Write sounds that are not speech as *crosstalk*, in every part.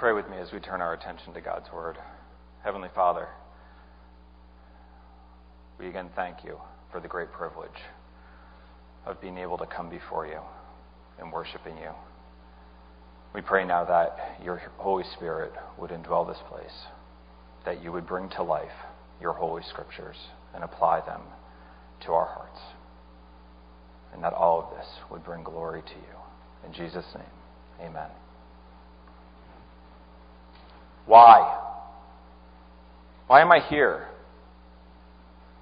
Pray with me as we turn our attention to God's Word. Heavenly Father, we again thank you for the great privilege of being able to come before you and worshiping you. We pray now that your Holy Spirit would indwell this place, that you would bring to life your holy scriptures and apply them to our hearts, and that all of this would bring glory to you. In Jesus' name, amen. Why? Why am I here?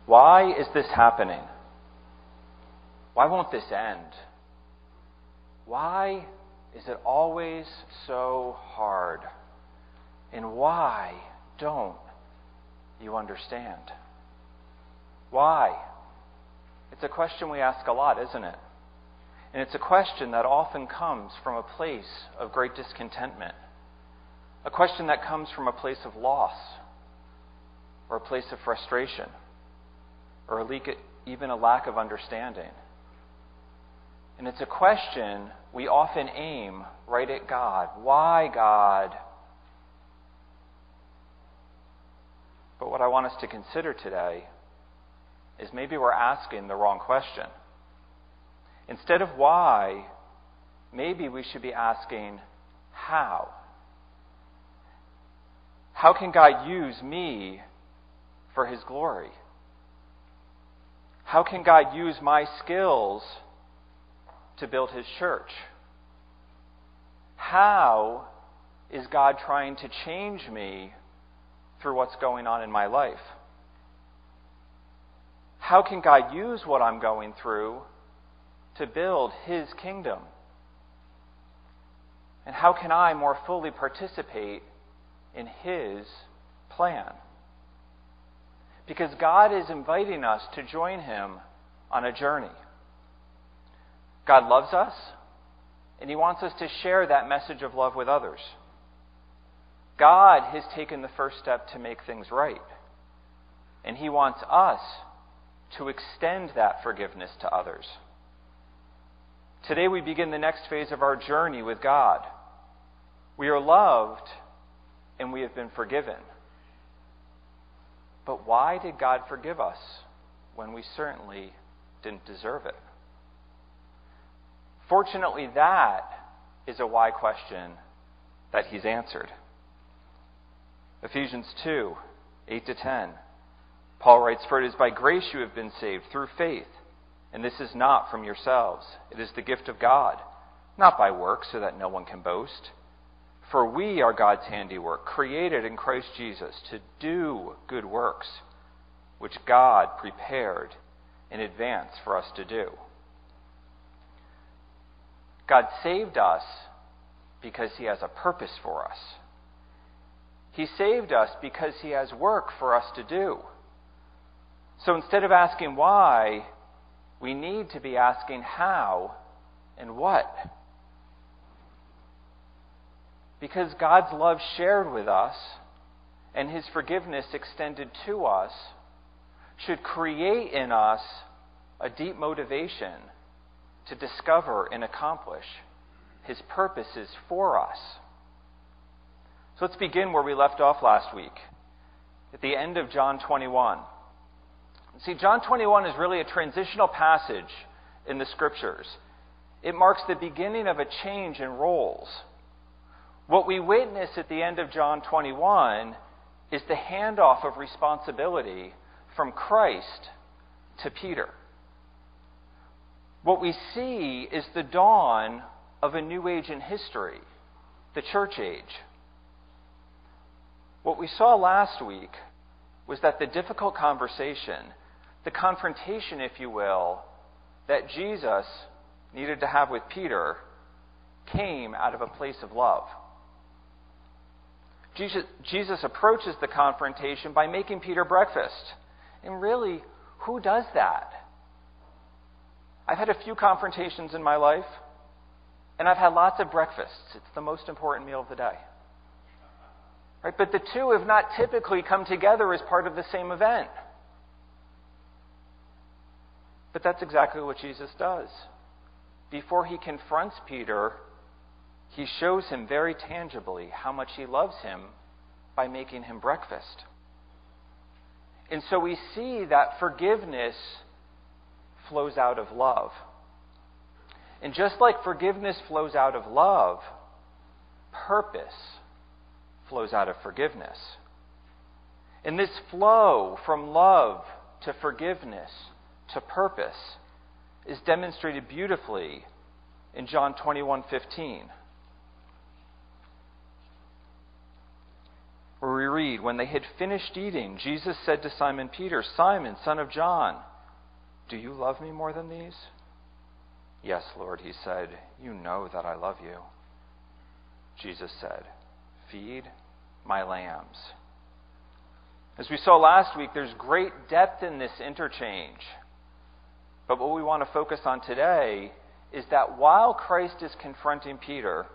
Why is this happening? Why won't this end? Why is it always so hard? And why don't you understand? Why? It's a question we ask a lot, isn't it? And it's a question that often comes from a place of great discontentment, a question that comes from a place of loss, or a place of frustration, or a even a lack of understanding. And it's a question we often aim right at God. Why, God? But what I want us to consider today is maybe we're asking the wrong question. Instead of why, maybe we should be asking how. How can God use me for His glory? How can God use my skills to build his church? How is God trying to change me through what's going on in my life? How can God use what I'm going through to build his kingdom? And how can I more fully participate in his plan? Because God is inviting us to join him on a journey. God loves us, and He wants us to share that message of love with others. God has taken the first step to make things right, and He wants us to extend that forgiveness to others. Today we begin the next phase of our journey with God. We are loved and we have been forgiven. But why did God forgive us when we certainly didn't deserve it? Fortunately, that is a why question that he's answered. Ephesians 2 8 to 10. Paul writes, For it is by grace you have been saved through faith, and this is not from yourselves. It is the gift of God, not by works, so that no one can boast. For we are God's handiwork, created in Christ Jesus to do good works, which God prepared in advance for us to do. God saved us because He has a purpose for us. He saved us because He has work for us to do. So instead of asking why, we need to be asking how and what. Because God's love shared with us and His forgiveness extended to us should create in us a deep motivation to discover and accomplish His purposes for us. So let's begin where we left off last week, at the end of John 21. See, John 21 is really a transitional passage in the Scriptures. It marks the beginning of a change in roles. What we witness at the end of John 21 is the handoff of responsibility from Christ to Peter. What we see is the dawn of a new age in history, the church age. What we saw last week was that the difficult conversation, the confrontation, if you will, that Jesus needed to have with Peter came out of a place of love. Jesus, Jesus, approaches the confrontation by making Peter breakfast. And really, who does that? I've had a few confrontations in my life, and I've had lots of breakfasts. It's the most important meal of the day. Right? But the two have not typically come together as part of the same event. But that's exactly what Jesus does. Before he confronts Peter, he shows him very tangibly how much he loves him by making him breakfast. And so we see that forgiveness flows out of love. And just like forgiveness flows out of love, purpose flows out of forgiveness. And this flow from love to forgiveness to purpose is demonstrated beautifully in John 21:15. Where we When they had finished eating, Jesus said to Simon Peter, Simon, son of John, do you love me more than these? Yes, Lord, he said, You know that I love you. Jesus said, Feed my lambs. As we saw last week, there's great depth in this interchange. But what we want to focus on today is that while Christ is confronting Peter,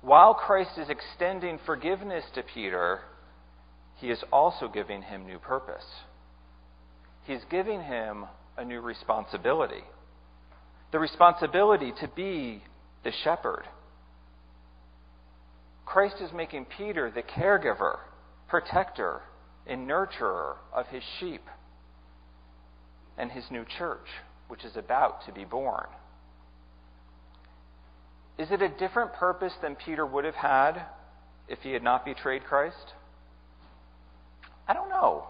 while Christ is extending forgiveness to Peter, he is also giving him new purpose. He's giving him a new responsibility the responsibility to be the shepherd. Christ is making Peter the caregiver, protector, and nurturer of his sheep and his new church, which is about to be born. Is it a different purpose than Peter would have had if he had not betrayed Christ? I don't know.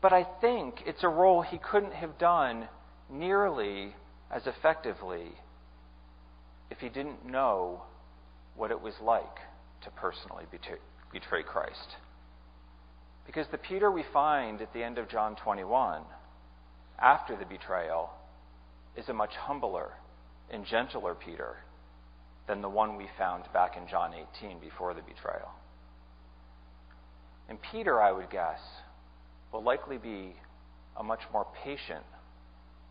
But I think it's a role he couldn't have done nearly as effectively if he didn't know what it was like to personally betray Christ. Because the Peter we find at the end of John 21, after the betrayal, is a much humbler and gentler Peter than the one we found back in John 18 before the betrayal. And Peter, I would guess, will likely be a much more patient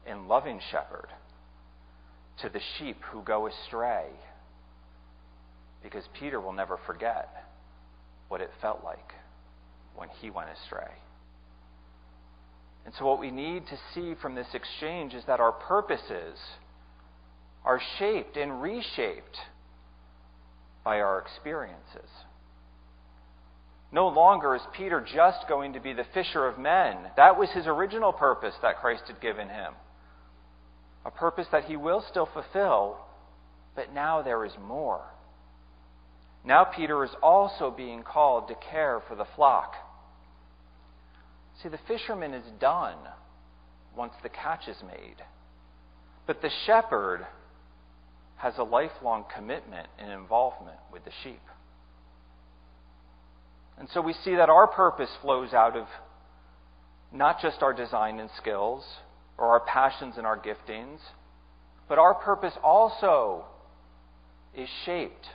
and loving shepherd to the sheep who go astray. Because Peter will never forget what it felt like when he went astray. And so, what we need to see from this exchange is that our purposes are shaped and reshaped by our experiences. No longer is Peter just going to be the fisher of men. That was his original purpose that Christ had given him. A purpose that he will still fulfill, but now there is more. Now Peter is also being called to care for the flock. See, the fisherman is done once the catch is made. But the shepherd has a lifelong commitment and involvement with the sheep. And so we see that our purpose flows out of not just our design and skills or our passions and our giftings, but our purpose also is shaped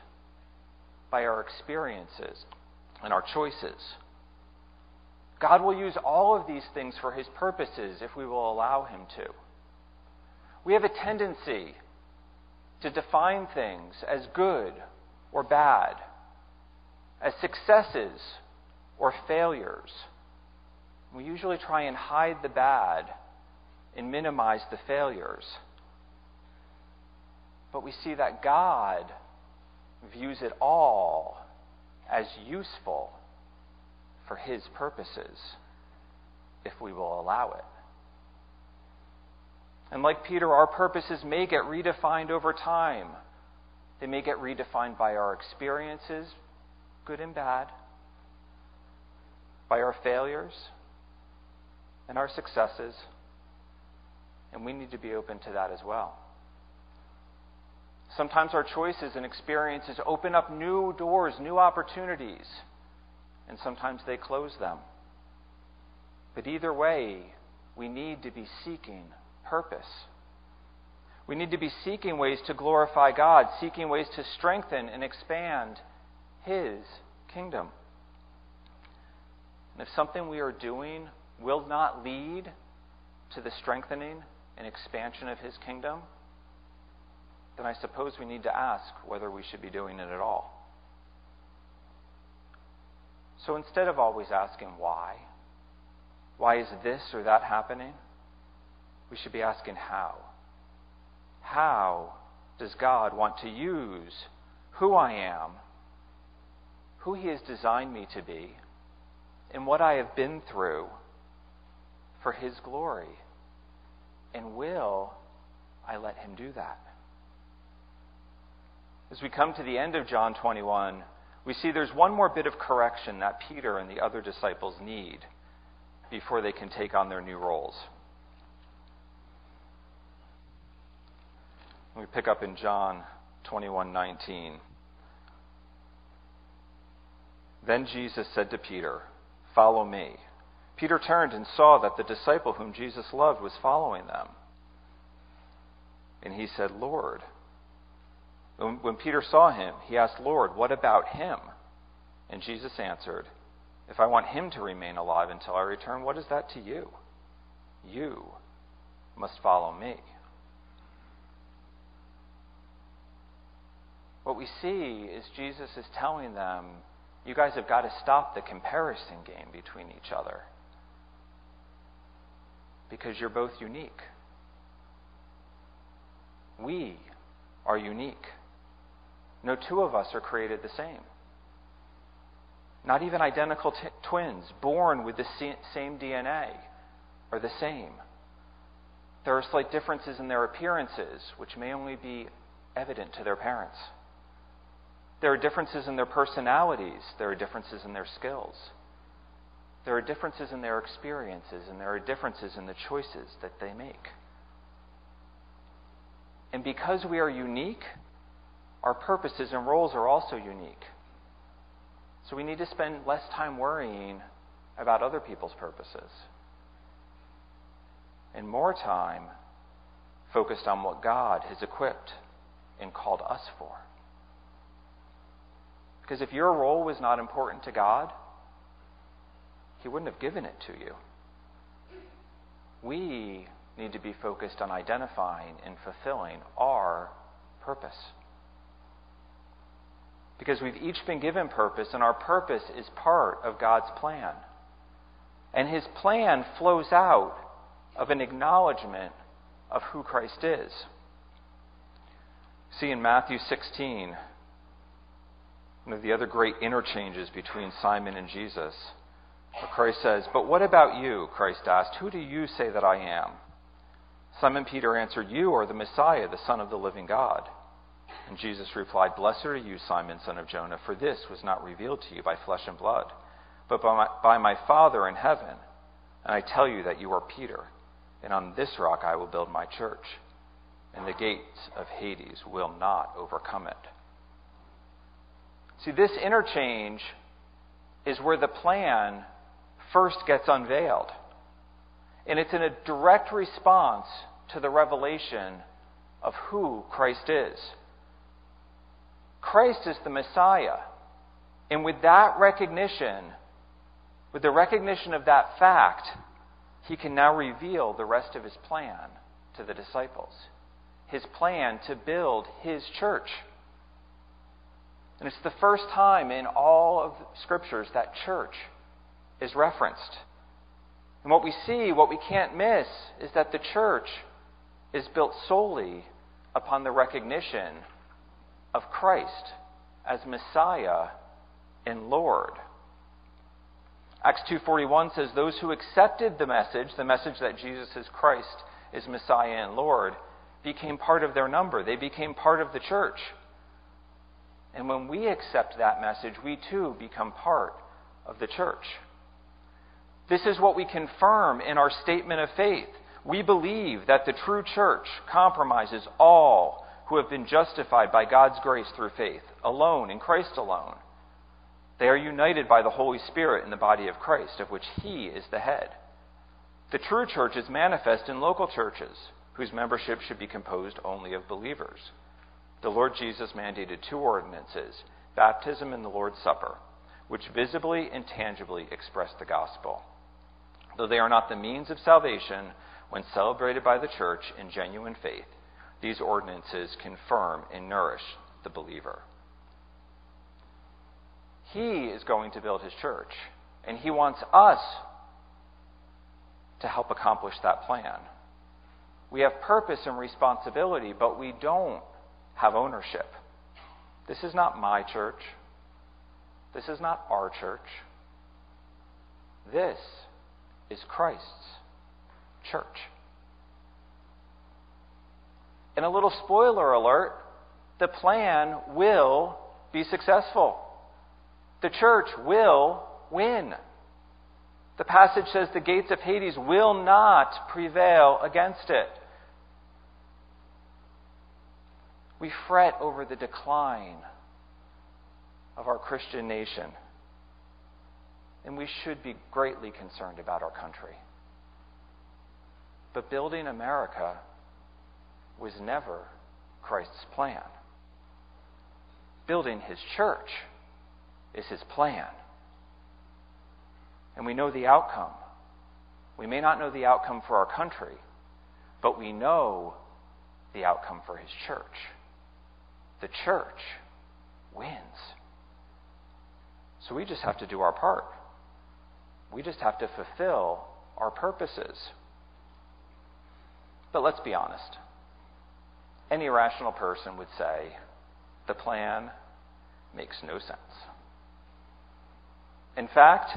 by our experiences and our choices. God will use all of these things for His purposes if we will allow Him to. We have a tendency to define things as good or bad as successes or failures. We usually try and hide the bad and minimize the failures. But we see that God views it all as useful for His purposes if we will allow it. And like Peter, our purposes may get redefined over time. They may get redefined by our experiences, good and bad, by our failures and our successes. And we need to be open to that as well. Sometimes our choices and experiences open up new doors, new opportunities, and sometimes they close them. But either way, we need to be seeking purpose. We need to be seeking ways to glorify God, seeking ways to strengthen and expand His kingdom. And if something we are doing will not lead to the strengthening and expansion of His kingdom, then I suppose we need to ask whether we should be doing it at all. So instead of always asking why, why is this or that happening, we should be asking how. How does God want to use who I am, who He has designed me to be, and what I have been through for His glory. And will I let Him do that? As we come to the end of John 21, we see there's one more bit of correction that Peter and the other disciples need before they can take on their new roles. We pick up in John 21:19. Then Jesus said to Peter, "Follow me." Peter turned and saw that the disciple whom Jesus loved was following them. And he said, "Lord, when Peter saw him, he asked, Lord, what about him? And Jesus answered, If I want him to remain alive until I return, what is that to you? You must follow me. What we see is Jesus is telling them, You guys have got to stop the comparison game between each other because you're both unique. We are unique. No two of us are created the same. Not even identical t- twins born with the same DNA are the same. There are slight differences in their appearances, which may only be evident to their parents. There are differences in their personalities. There are differences in their skills. There are differences in their experiences, and there are differences in the choices that they make. And because we are unique, our purposes and roles are also unique. So we need to spend less time worrying about other people's purposes and more time focused on what God has equipped and called us for. Because if your role was not important to God, He wouldn't have given it to you. We need to be focused on identifying and fulfilling our purpose. Because we've each been given purpose, and our purpose is part of God's plan. And His plan flows out of an acknowledgement of who Christ is. See in Matthew 16, one of the other great interchanges between Simon and Jesus, Christ says, But what about you? Christ asked, Who do you say that I am? Simon Peter answered, You are the Messiah, the Son of the living God. And Jesus replied, Blessed are you, Simon, son of Jonah, for this was not revealed to you by flesh and blood, but by my, by my Father in heaven. And I tell you that you are Peter, and on this rock I will build my church, and the gates of Hades will not overcome it. See, this interchange is where the plan first gets unveiled. And it's in a direct response to the revelation of who Christ is. Christ is the Messiah. And with that recognition, with the recognition of that fact, he can now reveal the rest of his plan to the disciples. His plan to build his church. And it's the first time in all of scriptures that church is referenced. And what we see, what we can't miss, is that the church is built solely upon the recognition of Christ as Messiah and Lord. Acts 2:41 says those who accepted the message, the message that Jesus is Christ is Messiah and Lord, became part of their number. They became part of the church. And when we accept that message, we too become part of the church. This is what we confirm in our statement of faith. We believe that the true church compromises all who have been justified by God's grace through faith, alone, in Christ alone. They are united by the Holy Spirit in the body of Christ, of which He is the head. The true church is manifest in local churches, whose membership should be composed only of believers. The Lord Jesus mandated two ordinances baptism and the Lord's Supper, which visibly and tangibly express the gospel. Though they are not the means of salvation when celebrated by the church in genuine faith, these ordinances confirm and nourish the believer. He is going to build his church, and he wants us to help accomplish that plan. We have purpose and responsibility, but we don't have ownership. This is not my church. This is not our church. This is Christ's church. And a little spoiler alert the plan will be successful. The church will win. The passage says the gates of Hades will not prevail against it. We fret over the decline of our Christian nation. And we should be greatly concerned about our country. But building America was never Christ's plan. Building his church is his plan. And we know the outcome. We may not know the outcome for our country, but we know the outcome for his church. The church wins. So we just have to do our part. We just have to fulfill our purposes. But let's be honest. Any rational person would say the plan makes no sense. In fact,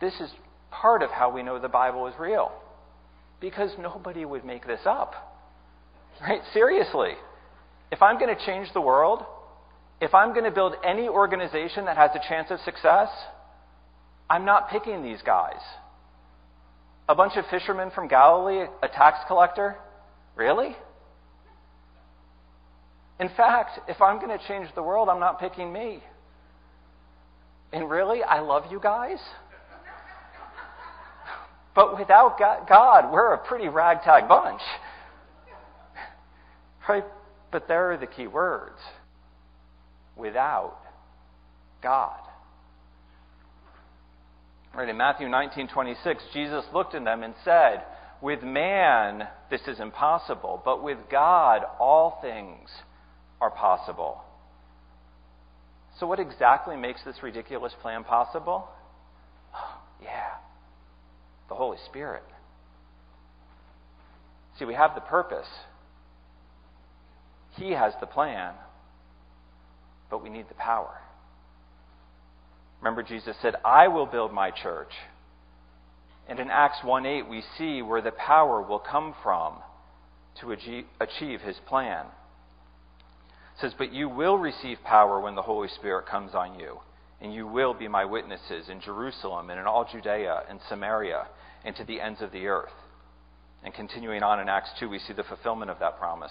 this is part of how we know the Bible is real. Because nobody would make this up. Right? Seriously. If I'm going to change the world, if I'm going to build any organization that has a chance of success, I'm not picking these guys. A bunch of fishermen from Galilee, a tax collector? Really? In fact, if I'm going to change the world, I'm not picking me. And really, I love you guys. But without God, we're a pretty ragtag bunch. Right? But there are the key words without God. Right, in Matthew 19:26, Jesus looked at them and said, "With man this is impossible, but with God all things are possible." So what exactly makes this ridiculous plan possible? Oh, *sighs* yeah. The Holy Spirit. See, we have the purpose. He has the plan, but we need the power. Remember, Jesus said, I will build my church. And in Acts 1 8, we see where the power will come from to achieve his plan. It says, But you will receive power when the Holy Spirit comes on you, and you will be my witnesses in Jerusalem and in all Judea and Samaria and to the ends of the earth. And continuing on in Acts 2, we see the fulfillment of that promise.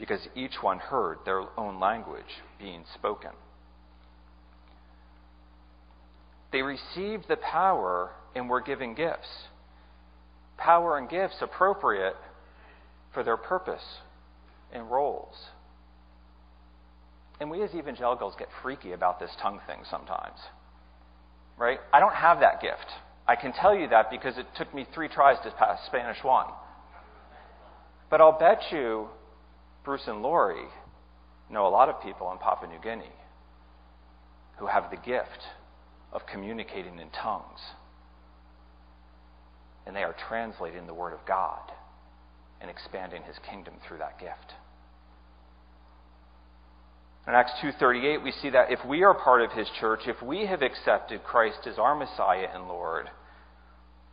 because each one heard their own language being spoken. They received the power and were given gifts. Power and gifts appropriate for their purpose and roles. And we as evangelicals get freaky about this tongue thing sometimes. Right? I don't have that gift. I can tell you that because it took me three tries to pass Spanish 1. But I'll bet you Bruce and Lori know a lot of people in Papua New Guinea who have the gift of communicating in tongues. And they are translating the Word of God and expanding His kingdom through that gift. In Acts 2:38 we see that if we are part of his church, if we have accepted Christ as our Messiah and Lord,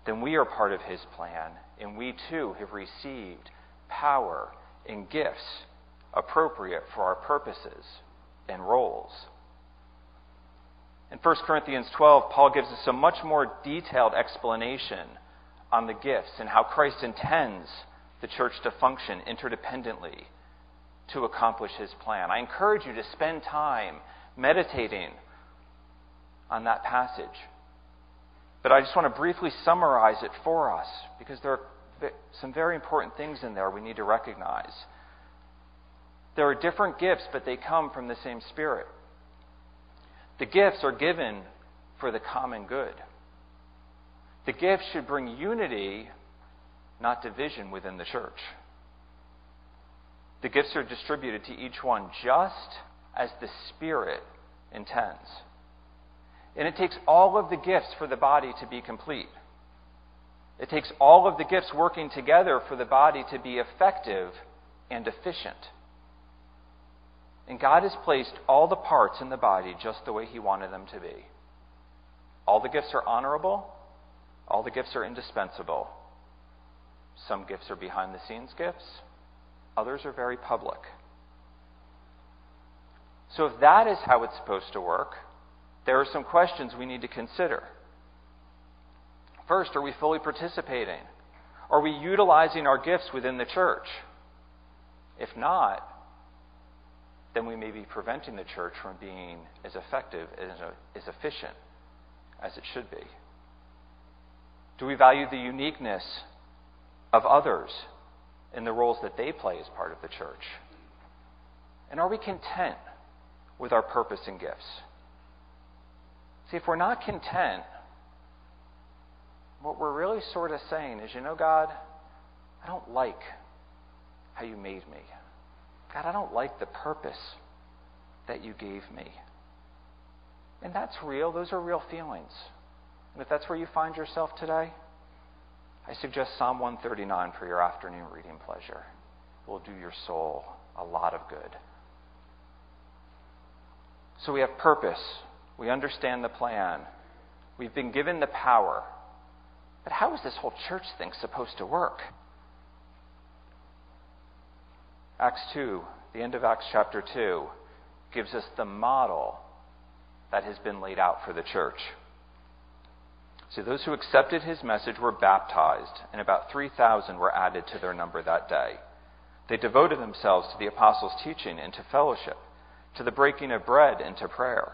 then we are part of his plan and we too have received power and gifts appropriate for our purposes and roles. In 1 Corinthians 12, Paul gives us a much more detailed explanation on the gifts and how Christ intends the church to function interdependently to accomplish his plan. I encourage you to spend time meditating on that passage. But I just want to briefly summarize it for us because there are some very important things in there we need to recognize. There are different gifts, but they come from the same Spirit. The gifts are given for the common good. The gifts should bring unity, not division within the church. The gifts are distributed to each one just as the Spirit intends. And it takes all of the gifts for the body to be complete. It takes all of the gifts working together for the body to be effective and efficient. And God has placed all the parts in the body just the way He wanted them to be. All the gifts are honorable, all the gifts are indispensable. Some gifts are behind the scenes gifts, others are very public. So, if that is how it's supposed to work, there are some questions we need to consider. First, are we fully participating? Are we utilizing our gifts within the church? If not, then we may be preventing the church from being as effective and as efficient as it should be. Do we value the uniqueness of others in the roles that they play as part of the church? And are we content with our purpose and gifts? See, if we're not content, what we're really sort of saying is, you know, God, I don't like how you made me. God, I don't like the purpose that you gave me. And that's real. Those are real feelings. And if that's where you find yourself today, I suggest Psalm 139 for your afternoon reading pleasure. It will do your soul a lot of good. So we have purpose. We understand the plan. We've been given the power. But how is this whole church thing supposed to work? Acts 2, the end of Acts chapter 2, gives us the model that has been laid out for the church. See, those who accepted his message were baptized, and about 3,000 were added to their number that day. They devoted themselves to the apostles' teaching and to fellowship, to the breaking of bread and to prayer.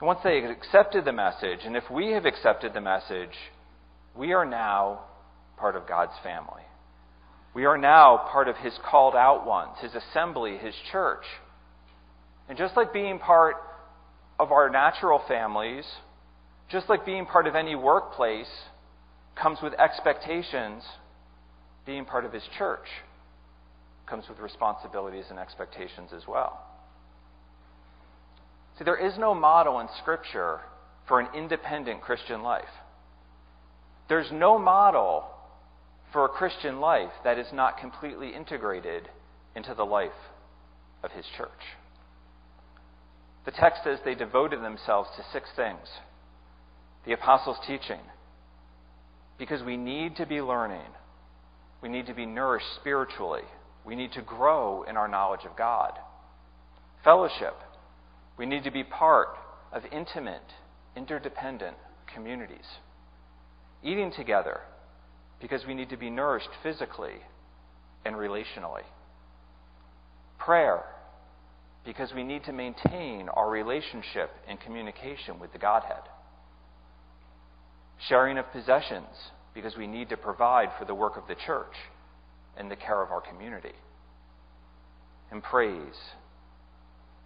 Once they accepted the message, and if we have accepted the message, we are now part of God's family. We are now part of His called out ones, His assembly, His church. And just like being part of our natural families, just like being part of any workplace comes with expectations, being part of His church comes with responsibilities and expectations as well. See, there is no model in Scripture for an independent Christian life. There's no model for a Christian life that is not completely integrated into the life of his church. The text says they devoted themselves to six things the apostles' teaching, because we need to be learning, we need to be nourished spiritually, we need to grow in our knowledge of God. Fellowship, we need to be part of intimate, interdependent communities. Eating together, because we need to be nourished physically and relationally. Prayer, because we need to maintain our relationship and communication with the Godhead. Sharing of possessions, because we need to provide for the work of the church and the care of our community. And praise,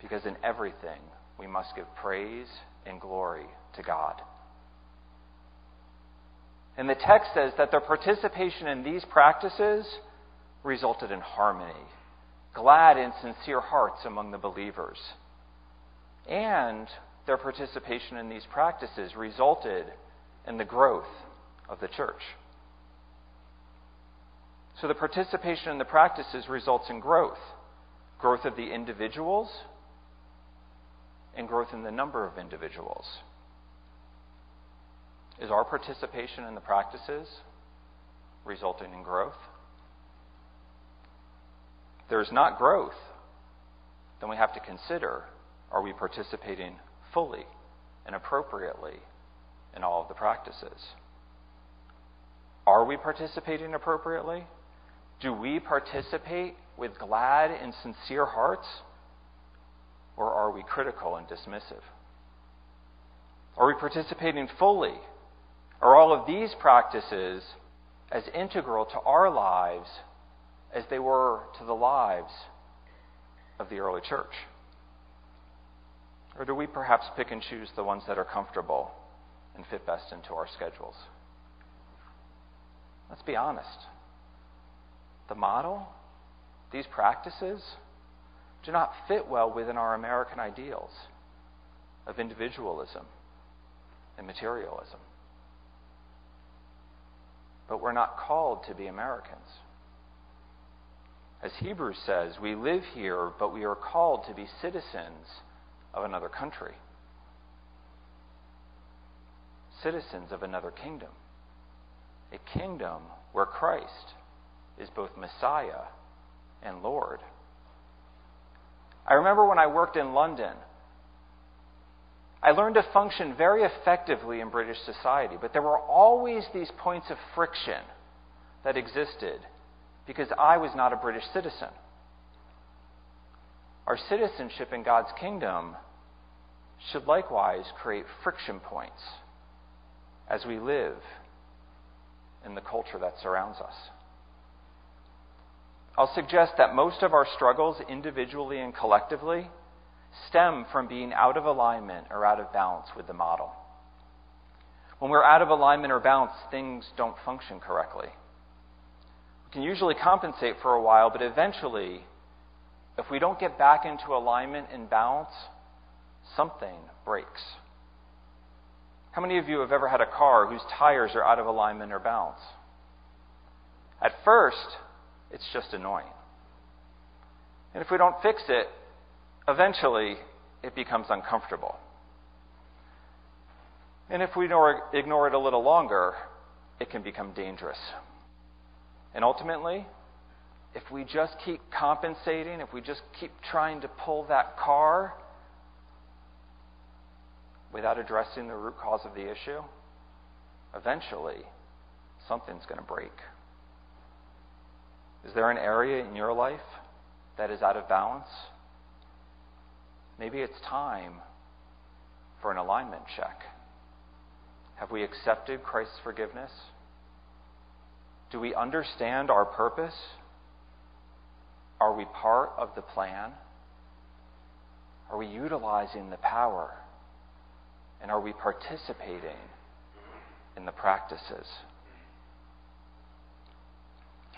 because in everything we must give praise and glory to God. And the text says that their participation in these practices resulted in harmony, glad and sincere hearts among the believers. And their participation in these practices resulted in the growth of the church. So the participation in the practices results in growth growth of the individuals and growth in the number of individuals. Is our participation in the practices resulting in growth? If there is not growth, then we have to consider are we participating fully and appropriately in all of the practices? Are we participating appropriately? Do we participate with glad and sincere hearts? Or are we critical and dismissive? Are we participating fully? Are all of these practices as integral to our lives as they were to the lives of the early church? Or do we perhaps pick and choose the ones that are comfortable and fit best into our schedules? Let's be honest. The model, these practices, do not fit well within our American ideals of individualism and materialism. But we're not called to be Americans. As Hebrews says, we live here, but we are called to be citizens of another country, citizens of another kingdom, a kingdom where Christ is both Messiah and Lord. I remember when I worked in London, I learned to function very effectively in British society, but there were always these points of friction that existed because I was not a British citizen. Our citizenship in God's kingdom should likewise create friction points as we live in the culture that surrounds us. I'll suggest that most of our struggles, individually and collectively, stem from being out of alignment or out of balance with the model. When we're out of alignment or balance, things don't function correctly. We can usually compensate for a while, but eventually, if we don't get back into alignment and balance, something breaks. How many of you have ever had a car whose tires are out of alignment or balance? At first, it's just annoying. And if we don't fix it, eventually it becomes uncomfortable. And if we ignore it a little longer, it can become dangerous. And ultimately, if we just keep compensating, if we just keep trying to pull that car without addressing the root cause of the issue, eventually something's going to break. Is there an area in your life that is out of balance? Maybe it's time for an alignment check. Have we accepted Christ's forgiveness? Do we understand our purpose? Are we part of the plan? Are we utilizing the power? And are we participating in the practices?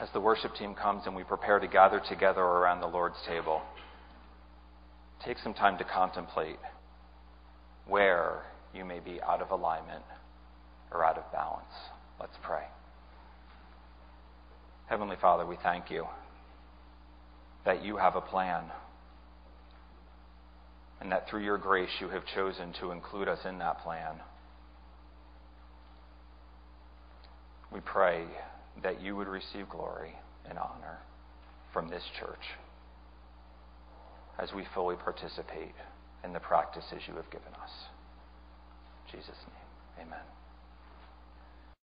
As the worship team comes and we prepare to gather together around the Lord's table, take some time to contemplate where you may be out of alignment or out of balance. Let's pray. Heavenly Father, we thank you that you have a plan and that through your grace you have chosen to include us in that plan. We pray that you would receive glory and honor from this church as we fully participate in the practices you have given us. In Jesus' name, amen.